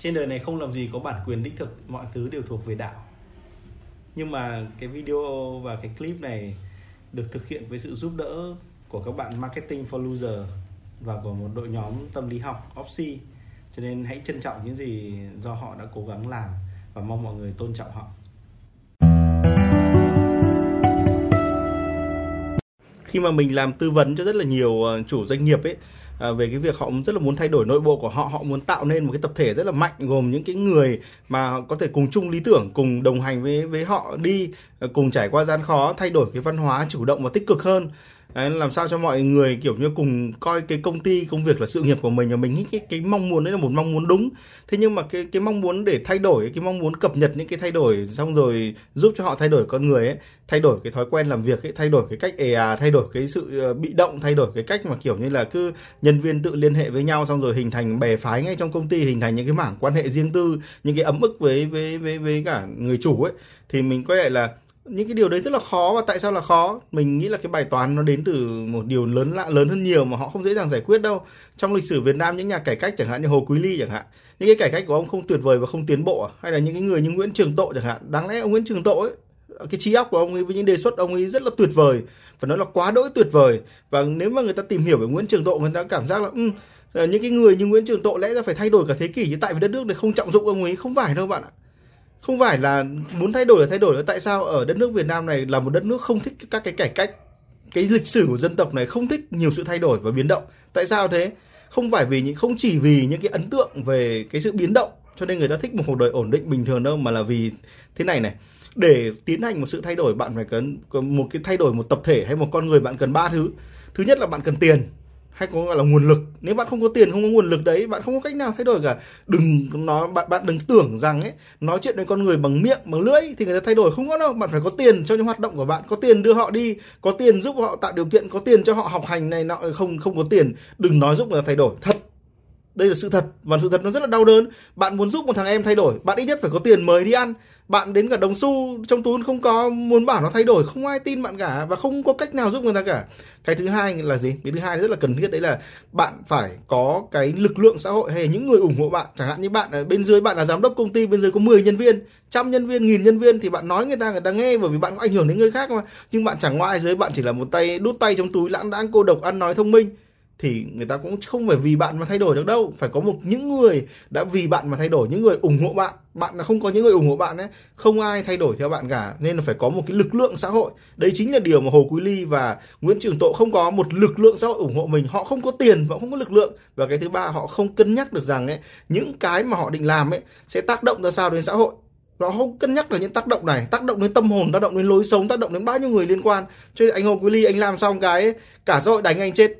trên đời này không làm gì có bản quyền đích thực, mọi thứ đều thuộc về đạo. Nhưng mà cái video và cái clip này được thực hiện với sự giúp đỡ của các bạn marketing for loser và của một đội nhóm tâm lý học Opsi cho nên hãy trân trọng những gì do họ đã cố gắng làm và mong mọi người tôn trọng họ. Khi mà mình làm tư vấn cho rất là nhiều ờ, chủ doanh nghiệp ấy à, về cái việc họ rất là muốn thay đổi nội bộ của họ họ muốn tạo nên một cái tập thể rất là mạnh gồm những cái người mà có thể cùng chung lý tưởng cùng đồng hành với với họ đi à, cùng trải qua gian khó thay đổi cái văn hóa chủ động và tích cực hơn. Đấy, làm sao cho mọi người kiểu như cùng coi cái công ty công việc là sự nghiệp của mình và mình nghĩ cái cái mong muốn đấy là một mong muốn đúng. Thế nhưng mà cái cái mong muốn để thay đổi cái mong muốn cập nhật những cái thay đổi xong rồi giúp cho họ thay đổi con người ấy thay đổi cái thói quen làm việc ấy thay đổi cái cách ề à thay đổi cái sự ờ, bị động thay đổi cái cách mà kiểu như là cứ nhân viên tự liên hệ với nhau xong rồi hình thành bè phái ngay trong công ty hình thành những cái mảng quan hệ riêng tư những cái ấm ức với với với với cả người chủ ấy. Thì mình có lại là những cái điều đấy rất là khó và tại sao là khó? Mình nghĩ là cái bài toán nó đến từ một điều lớn lạ lớn hơn nhiều mà họ không dễ dàng giải quyết đâu. Trong lịch sử Việt Nam những nhà cải cách chẳng hạn như Hồ Quý Ly chẳng hạn những cái cải cách của ông không tuyệt vời và không tiến bộ à? hay là những cái người như Nguyễn Trường Tộ chẳng hạn đáng lẽ ông Nguyễn Trường Tộ ấy cái trí óc của ông ấy với những đề xuất ông ấy rất là tuyệt vời. Và nó là quá đỗi tuyệt vời. Và nếu mà người ta tìm hiểu về Nguyễn Trường Tộ người ta cảm giác là um, những cái người như Nguyễn Trường Tộ lẽ ra phải thay đổi cả thế kỷ chứ tại vì đất nước này không trọng dụng ông ấy. Không phải đâu bạn ạ không phải là muốn thay đổi là thay đổi tại sao? Ở đất nước Việt Nam này là một đất nước không thích các cái cải cách. Cái lịch sử của dân tộc này không thích nhiều sự thay đổi và biến động. Tại sao thế? Không phải vì những, không chỉ vì những cái ấn tượng về cái sự biến động, cho nên người ta thích một cuộc đời ổn định bình thường đâu, mà là vì thế này này. Để tiến hành một sự thay đổi, bạn phải cần, một cái thay đổi một tập thể hay một con người bạn cần ba thứ. Thứ nhất là bạn cần tiền hay có gọi là nguồn lực. Nếu bạn không có tiền, không có nguồn lực đấy, bạn không có cách nào thay đổi cả. Đừng nói bạn bạn đừng tưởng rằng ấy, nói chuyện với con người bằng miệng, bằng lưỡi thì người ta thay đổi. Không có đâu, bạn phải có tiền cho những hoạt động của bạn, có tiền đưa họ đi, có tiền giúp họ tạo điều kiện, có tiền cho họ học hành này nọ, không không có tiền. Đừng nói giúp người ta thay đổi, thật đây là sự thật, và sự thật nó rất là đau đớn. Bạn muốn giúp một thằng em thay đổi, bạn ít nhất phải có tiền mời đi ăn. Bạn đến cả đồng xu, trong túi không có, muốn bảo nó thay đổi, không ai tin bạn cả, và không có cách nào giúp người ta cả. Cái thứ hai là gì? Cái thứ hai rất là cần thiết, đấy là bạn phải có cái lực lượng xã hội, hay những người ủng hộ bạn. Chẳng hạn như bạn ở bên dưới, bạn là giám đốc công ty, bên dưới có 10 nhân viên, trăm nhân viên, nghìn nhân viên, thì bạn nói người ta người ta nghe, bởi vì bạn có ảnh hưởng đến người khác mà. Nhưng bạn chẳng ngoài dưới, bạn chỉ là một tay đút tay trong túi, lãng đãng cô độc ăn nói thông minh thì người ta cũng không phải vì bạn mà thay đổi được đâu. Phải có một những người đã vì bạn mà thay đổi những người ủng hộ bạn. Bạn là không có những người ủng hộ bạn ấy không ai thay đổi theo bạn cả. Nên là phải có một cái lực lượng xã hội. Đấy chính là điều mà hồ quý ly và nguyễn trường tộ không có. Một lực lượng xã hội ủng hộ mình. Họ không có tiền và không có lực lượng. Và cái thứ ba họ không cân nhắc được rằng ấy những cái mà họ định làm ấy sẽ tác động ra sao đến xã hội. Nó không cân nhắc được những tác động này tác động đến tâm hồn tác động đến lối sống tác động đến bao nhiêu người liên quan. Cho nên anh hồ quý ly anh làm xong cái ấy, cả xã hội đánh anh chết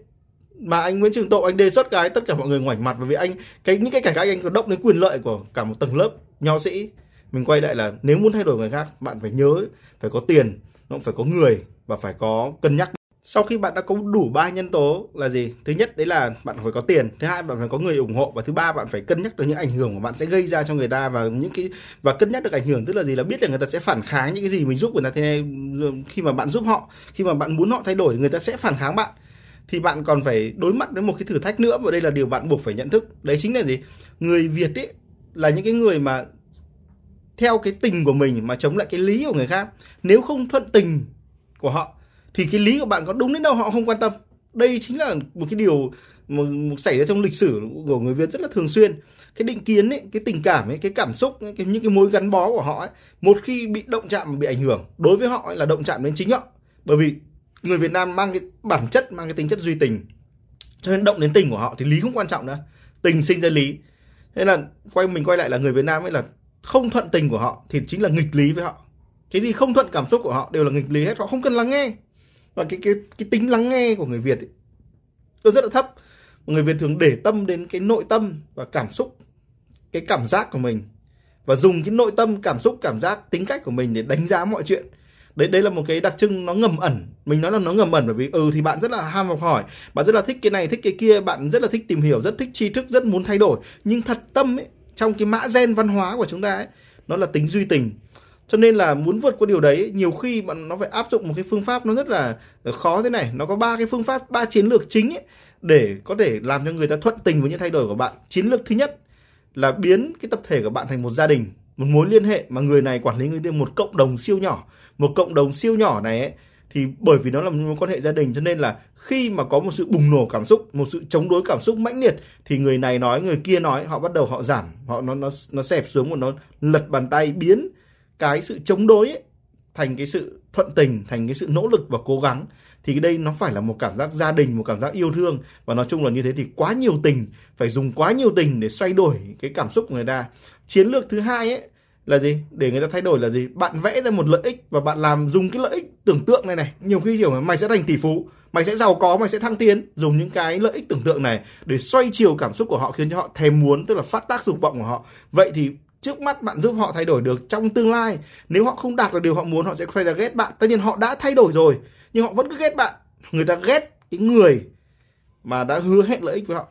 mà anh Nguyễn Trường Tộ anh đề xuất cái tất cả mọi người ngoảnh mặt, bởi vì anh, cái, những cái cải cách anh có động đến quyền lợi của cả một tầng lớp nho sĩ. Mình quay lại là nếu muốn thay đổi người khác, bạn phải nhớ phải có tiền, nó phải có người và phải có cân nhắc. Sau khi bạn đã có đủ ba nhân tố là gì? Thứ nhất, đấy là bạn phải có tiền. Thứ hai, bạn phải có người ủng hộ. Và thứ ba, bạn phải cân nhắc được những ảnh hưởng mà bạn sẽ gây ra cho người ta và những cái, và cân nhắc được ảnh hưởng, tức là gì? Là biết là người ta sẽ phản kháng những cái gì mình giúp người ta. Thế này khi mà bạn giúp họ, khi mà bạn muốn họ thay đổi, người ta sẽ phản kháng bạn thì bạn còn phải đối mặt với một cái thử thách nữa và đây là điều bạn buộc phải nhận thức. Đấy chính là gì? Người việt ấy là những cái người mà theo cái tình của mình mà chống lại cái lý của người khác. Nếu không thuận tình của họ thì cái lý của bạn có đúng đến đâu họ không quan tâm. Đây chính là một cái điều mà xảy ra trong lịch sử của người Việt rất là thường xuyên. Cái định kiến ấy, cái tình cảm ấy, cái cảm xúc ấy, cái những cái mối gắn bó của họ ấy, một khi bị động chạm và bị ảnh hưởng đối với họ ấy là động chạm đến chính họ. Bởi vì người Việt Nam mang cái bản chất mang cái tính chất duy tình cho nên động đến tình của họ thì lý không quan trọng nữa. Tình sinh ra lý. Thế là quay mình quay lại là người Việt Nam ấy là không thuận tình của họ thì chính là nghịch lý với họ. Cái gì không thuận cảm xúc của họ đều là nghịch lý hết. Họ không cần lắng nghe. Và cái cái cái tính lắng nghe của người Việt ấy, nó rất là thấp. Người Việt thường để tâm đến cái nội tâm và cảm xúc cái cảm giác của mình. Và dùng cái nội tâm cảm xúc cảm giác tính cách của mình để đánh giá mọi chuyện đấy đây là một cái đặc trưng nó ngầm ẩn. Mình nói là nó ngầm ẩn bởi vì ừ thì bạn rất là ham học hỏi, bạn rất là thích cái này, thích cái kia, bạn rất là thích tìm hiểu, rất thích tri thức, rất muốn thay đổi. Nhưng thật tâm ấy, trong cái mã gen văn hóa của chúng ta ấy, nó là tính duy tình. Cho nên là muốn vượt qua điều đấy, nhiều khi bạn, nó phải áp dụng một cái phương pháp nó rất là ờ, khó thế này. Nó có ba cái phương pháp, ba chiến lược chính ấy, để có thể làm cho người ta thuận tình với những thay đổi của bạn. Chiến lược thứ nhất là biến cái tập thể của bạn thành một gia đình một mối liên hệ mà người này quản lý người kia một cộng đồng siêu nhỏ. Một cộng đồng siêu nhỏ này ấy, thì bởi vì nó là một mối quan hệ gia đình cho nên là khi mà có một sự bùng nổ cảm xúc một sự chống đối cảm xúc mãnh liệt thì người này nói người kia nói họ bắt đầu họ giảm. Họ nó nó nó xẹp xuống và nó lật bàn tay biến cái sự chống đối ấy, thành cái sự thuận tình, thành cái sự nỗ lực và cố gắng, thì đây nó phải là một cảm giác gia đình, một cảm giác yêu thương. Và nói chung là như thế thì quá nhiều tình, phải dùng quá nhiều tình để xoay đổi cái cảm xúc của người ta. Chiến lược thứ hai ấy là gì? Để người ta thay đổi là gì? Bạn vẽ ra một lợi ích và bạn làm dùng cái lợi ích tưởng tượng này này. Nhiều khi hiểu mày sẽ thành tỷ phú, mày sẽ giàu có, mày sẽ thăng tiến. Dùng những cái lợi ích tưởng tượng này để xoay chiều cảm xúc của họ, khiến cho họ thèm muốn, tức là phát tác dục vọng của họ. Vậy thì trước mắt bạn giúp họ thay đổi được trong tương lai. Nếu họ không đạt được điều họ muốn, họ sẽ quay ra ghét bạn. Tất nhiên họ đã thay đổi rồi, nhưng họ vẫn cứ ghét bạn. Người ta ghét cái người mà đã hứa hẹn lợi ích với họ.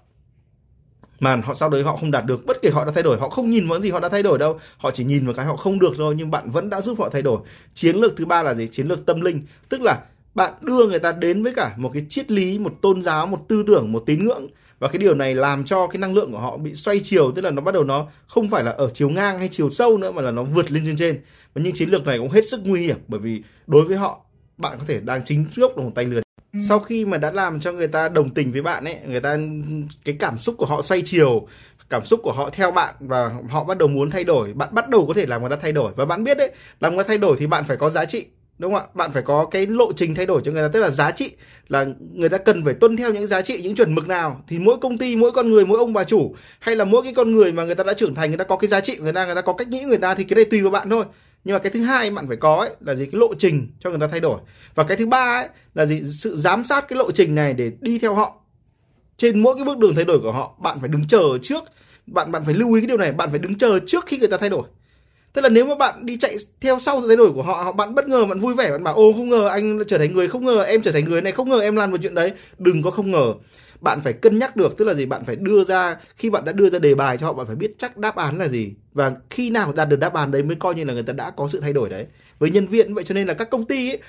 Mà họ sau đấy họ không đạt được. Bất kể họ đã thay đổi, họ không nhìn vào gì họ đã thay đổi đâu. Họ chỉ nhìn vào cái họ không được thôi, nhưng bạn vẫn đã giúp họ thay đổi. Chiến lược thứ ba là gì? Chiến lược tâm linh. Tức là bạn đưa người ta đến với cả một cái triết lý một tôn giáo một tư tưởng một tín ngưỡng. Và cái điều này làm cho cái năng lượng của họ bị xoay chiều tức là nó bắt đầu nó không phải là ở chiều ngang hay chiều sâu nữa mà là nó vượt lên trên trên. Và những chiến lược này cũng hết sức nguy hiểm bởi vì đối với họ bạn có thể đang chính trước là một tay lừa sau khi mà đã làm cho người ta đồng tình với bạn ấy người ta cái cảm xúc của họ xoay chiều cảm xúc của họ theo bạn và họ bắt đầu muốn thay đổi bạn bắt đầu có thể làm người ta thay đổi. Và bạn biết đấy làm người ta thay đổi thì bạn phải có giá trị đúng không ạ? Bạn phải có cái lộ trình thay đổi cho người ta. Tức là giá trị là người ta cần phải tuân theo những giá trị những chuẩn mực nào. Thì mỗi công ty mỗi con người mỗi ông bà chủ hay là mỗi cái con người mà người ta đã trưởng thành người ta có cái giá trị người ta người ta có cách nghĩ người ta thì cái này tùy vào bạn thôi. Nhưng mà cái thứ hai bạn phải có ấy, là gì? Cái lộ trình cho người ta thay đổi. Và cái thứ ba ấy, là gì? Sự giám sát cái lộ trình này để đi theo họ. Trên mỗi cái bước đường thay đổi của họ bạn phải đứng chờ trước. Bạn bạn phải lưu ý cái điều này. Bạn phải đứng chờ trước khi người ta thay đổi tức là nếu mà bạn đi chạy theo sau sự thay đổi của họ bạn bất ngờ bạn vui vẻ bạn bảo ô không ngờ anh trở thành người không ngờ em trở thành người này không ngờ em làm một chuyện đấy. Đừng có không ngờ. Bạn phải cân nhắc được tức là gì? Bạn phải đưa ra khi bạn đã đưa ra đề bài cho họ bạn phải biết chắc đáp án là gì. Và khi nào đạt được đáp án đấy mới coi như là người ta đã có sự thay đổi đấy. Với nhân viên vậy cho nên là các công ty ấy,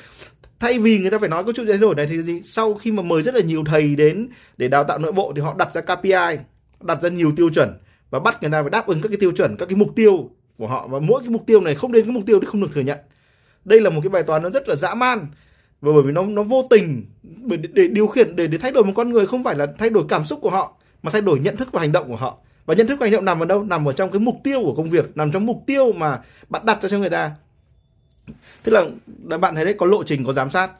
thay vì người ta phải nói có chuyện thay đổi này thì gì? Sau khi mà mời rất là nhiều thầy đến để đào tạo nội bộ thì họ đặt ra KPI đặt ra nhiều tiêu chuẩn và bắt người ta phải đáp ứng các cái tiêu chuẩn các cái mục tiêu của họ. Và mỗi cái mục tiêu này không đến cái mục tiêu thì không được thừa nhận. Đây là một cái bài toán nó rất là dã man. Và bởi vì nó nó vô tình để, để điều khiển để để thay đổi một con người không phải là thay đổi cảm xúc của họ mà thay đổi nhận thức và hành động của họ. Và nhận thức và hành động nằm ở đâu? Nằm ở trong cái mục tiêu của công việc nằm trong mục tiêu mà bạn đặt ra cho người ta. Tức là bạn thấy đấy có lộ trình có giám sát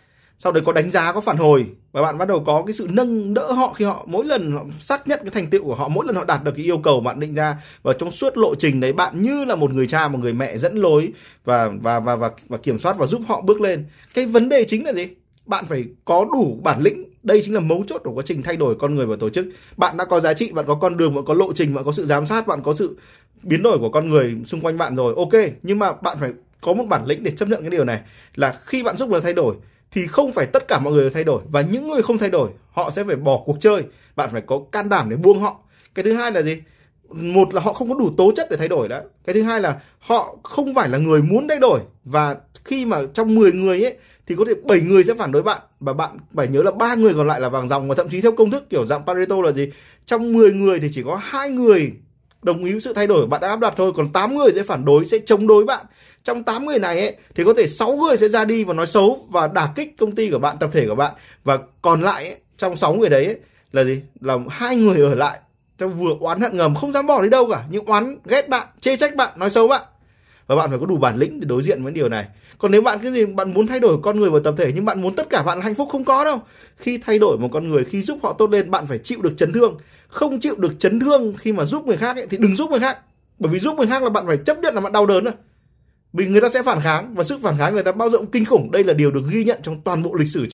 sau đấy có đánh giá có phản hồi. Và bạn bắt đầu có cái sự nâng đỡ họ khi họ mỗi lần họ xác nhận cái thành tựu của họ mỗi lần họ đạt được cái yêu cầu bạn định ra. Và trong suốt lộ trình đấy bạn như là một người cha một người mẹ dẫn lối và và và và, và kiểm soát và giúp họ bước lên. Cái vấn đề chính là gì? Bạn phải có đủ bản lĩnh. Đây chính là mấu chốt của quá trình thay đổi con người và tổ chức. Bạn đã có giá trị bạn có con đường bạn có lộ trình bạn có sự giám sát bạn có sự biến đổi của con người xung quanh bạn rồi. Ok nhưng mà bạn phải có một bản lĩnh để chấp nhận cái điều này. Là khi bạn giúp người thay đổi thì không phải tất cả mọi người thay đổi. Và những người không thay đổi, họ sẽ phải bỏ cuộc chơi. Bạn phải có can đảm để buông họ. Cái thứ hai là gì? Một là họ không có đủ tố chất để thay đổi đã cái thứ hai là họ không phải là người muốn thay đổi. Và khi mà trong 10 người ấy, thì có thể 7 người sẽ phản đối bạn. Và bạn phải nhớ là ba người còn lại là vàng dòng. Và thậm chí theo công thức kiểu dạng Pareto là gì? Trong 10 người thì chỉ có hai người đồng ý với sự thay đổi bạn đã áp đặt thôi còn 8 người sẽ phản đối sẽ chống đối bạn. Trong 8 người này ấy, thì có thể 6 người sẽ ra đi và nói xấu và đả kích công ty của bạn tập thể của bạn. Và còn lại ấy, trong 6 người đấy ấy, là gì? Là hai người ở lại trong vừa oán hận ngầm không dám bỏ đi đâu cả nhưng oán ghét bạn chê trách bạn nói xấu bạn và bạn phải có đủ bản lĩnh để đối diện với điều này. Còn nếu bạn cái gì bạn muốn thay đổi con người và tập thể nhưng bạn muốn tất cả bạn hạnh phúc không có đâu. Khi thay đổi một con người khi giúp họ tốt lên bạn phải chịu được chấn thương. Không chịu được chấn thương khi mà giúp người khác ấy, thì đừng giúp người khác. Bởi vì giúp người khác là bạn phải chấp nhận là bạn đau đớn rồi vì người ta sẽ phản kháng và sức phản kháng người ta bao rộng kinh khủng. Đây là điều được ghi nhận trong toàn bộ lịch sử